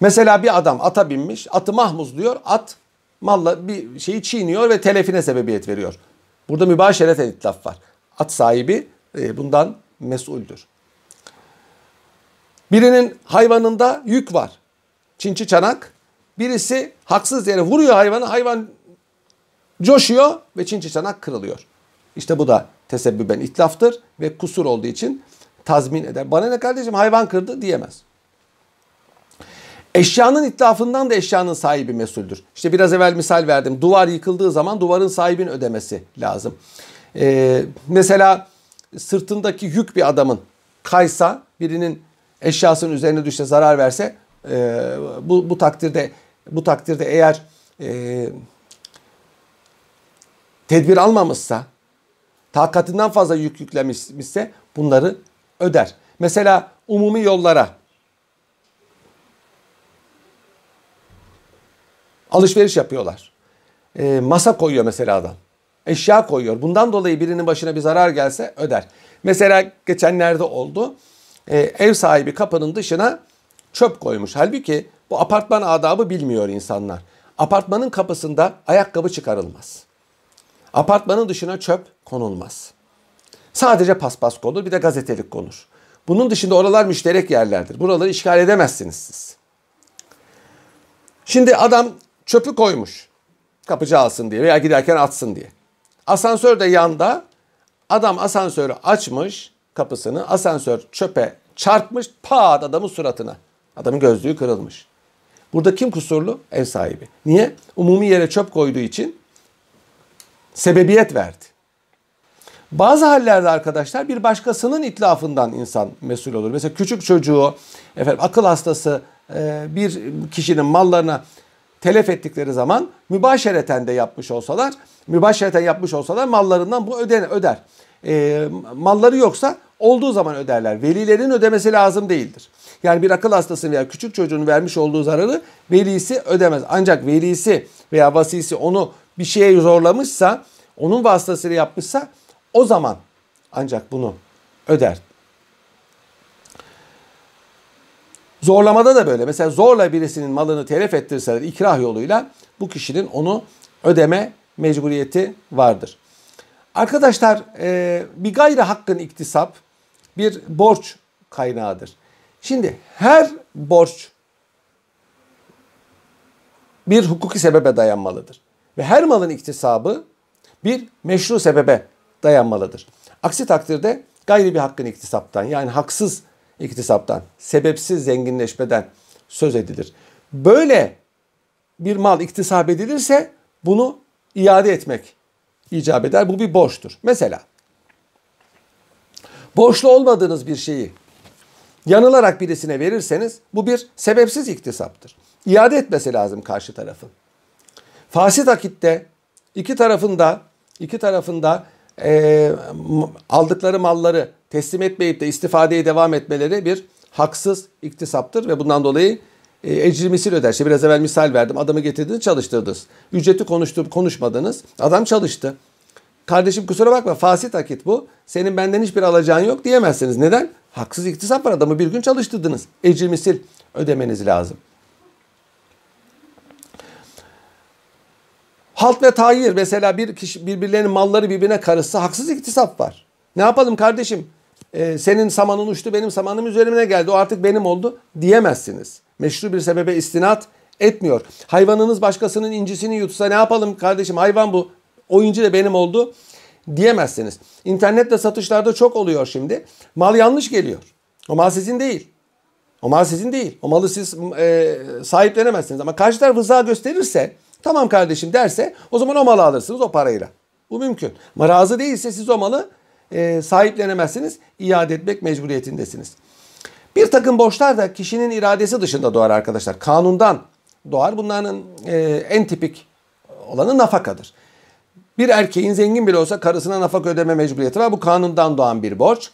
Mesela bir adam ata binmiş, atı mahmuzluyor. At malla bir şeyi çiğniyor ve telefine sebebiyet veriyor. Burada mübaşeret itlaf var. At sahibi e, bundan mesuldür. Birinin hayvanında yük var. Çinçi çanak. Birisi haksız yere vuruyor hayvanı. Hayvan coşuyor ve çinçi çanak kırılıyor. İşte bu da tesebbüben itlaftır ve kusur olduğu için tazmin eder. Bana ne kardeşim hayvan kırdı diyemez. Eşyanın itlafından da eşyanın sahibi mesuldür. İşte biraz evvel misal verdim. Duvar yıkıldığı zaman duvarın sahibinin ödemesi lazım. Ee, mesela sırtındaki yük bir adamın kaysa, birinin eşyasının üzerine düşse zarar verse e, bu, bu takdirde bu takdirde eğer e, tedbir almamışsa takatinden fazla yük yüklemişse bunları öder. Mesela umumi yollara alışveriş yapıyorlar. E, masa koyuyor mesela adam. Eşya koyuyor. Bundan dolayı birinin başına bir zarar gelse öder. Mesela geçenlerde oldu. E, ev sahibi kapının dışına çöp koymuş. Halbuki bu apartman adabı bilmiyor insanlar. Apartmanın kapısında ayakkabı çıkarılmaz. Apartmanın dışına çöp konulmaz. Sadece paspas konur bir de gazetelik konur. Bunun dışında oralar müşterek yerlerdir. Buraları işgal edemezsiniz siz. Şimdi adam çöpü koymuş. Kapıcı alsın diye veya giderken atsın diye. Asansör de yanda. Adam asansörü açmış kapısını. Asansör çöpe çarpmış pat adamın suratına. Adamın gözlüğü kırılmış. Burada kim kusurlu? Ev sahibi. Niye? Umumi yere çöp koyduğu için sebebiyet verdi. Bazı hallerde arkadaşlar bir başkasının itlafından insan mesul olur. Mesela küçük çocuğu, efendim akıl hastası e, bir kişinin mallarına telef ettikleri zaman mübaşereten de yapmış olsalar, mübaşereten yapmış olsalar mallarından bu öden öder. E, malları yoksa olduğu zaman öderler. Velilerin ödemesi lazım değildir. Yani bir akıl hastası veya küçük çocuğun vermiş olduğu zararı velisi ödemez. Ancak velisi veya vasisi onu bir şeye zorlamışsa, onun vasıtasıyla yapmışsa o zaman ancak bunu öder. Zorlamada da böyle. Mesela zorla birisinin malını telef ettirseler ikrah yoluyla bu kişinin onu ödeme mecburiyeti vardır. Arkadaşlar e, bir gayri hakkın iktisap bir borç kaynağıdır. Şimdi her borç bir hukuki sebebe dayanmalıdır. Ve her malın iktisabı bir meşru sebebe dayanmalıdır. Aksi takdirde gayri bir hakkın iktisaptan yani haksız iktisaptan, sebepsiz zenginleşmeden söz edilir. Böyle bir mal iktisap edilirse bunu iade etmek icap eder. Bu bir borçtur. Mesela borçlu olmadığınız bir şeyi yanılarak birisine verirseniz bu bir sebepsiz iktisaptır. İade etmesi lazım karşı tarafın. Fasit akitte iki tarafında iki tarafında e, aldıkları malları teslim etmeyip de istifadeye devam etmeleri bir haksız iktisaptır ve bundan dolayı e, ecri misil öder. İşte biraz evvel misal verdim. Adamı getirdiniz çalıştırdınız. Ücreti konuşturup konuşmadınız. Adam çalıştı. Kardeşim kusura bakma fasit akit bu. Senin benden hiçbir alacağın yok diyemezsiniz. Neden? Haksız iktisap var adamı bir gün çalıştırdınız. Ecri misil ödemeniz lazım. Halt ve tayir mesela bir kişi birbirlerinin malları birbirine karışsa haksız iktisap var. Ne yapalım kardeşim? Ee, senin samanın uçtu benim samanım üzerime geldi o artık benim oldu diyemezsiniz. Meşru bir sebebe istinat etmiyor. Hayvanınız başkasının incisini yutsa ne yapalım kardeşim hayvan bu o inci de benim oldu diyemezsiniz. İnternette satışlarda çok oluyor şimdi. Mal yanlış geliyor. O mal sizin değil. O mal sizin değil. O malı siz e, sahiplenemezsiniz. Ama karşı taraf rıza gösterirse tamam kardeşim derse o zaman o malı alırsınız o parayla. Bu mümkün. Ama razı değilse siz o malı e, sahiplenemezsiniz. iade etmek mecburiyetindesiniz. Bir takım borçlar da kişinin iradesi dışında doğar arkadaşlar. Kanundan doğar. Bunların e, en tipik olanı nafakadır. Bir erkeğin zengin bile olsa karısına nafaka ödeme mecburiyeti var. Bu kanundan doğan bir borç.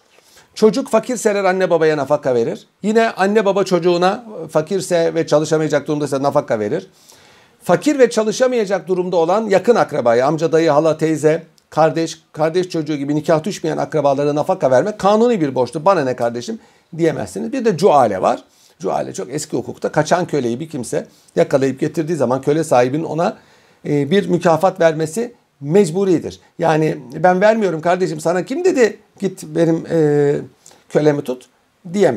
Çocuk fakirseler anne babaya nafaka verir. Yine anne baba çocuğuna fakirse ve çalışamayacak durumdaysa nafaka verir. Fakir ve çalışamayacak durumda olan yakın akrabaya, amca, dayı, hala, teyze, kardeş, kardeş çocuğu gibi nikah düşmeyen akrabalara nafaka vermek kanuni bir borçtur. Bana ne kardeşim diyemezsiniz. Bir de cuale var. Cuale çok eski hukukta kaçan köleyi bir kimse yakalayıp getirdiği zaman köle sahibinin ona e, bir mükafat vermesi mecburidir. Yani ben vermiyorum kardeşim sana kim dedi git benim e, kölemi tut diyemez.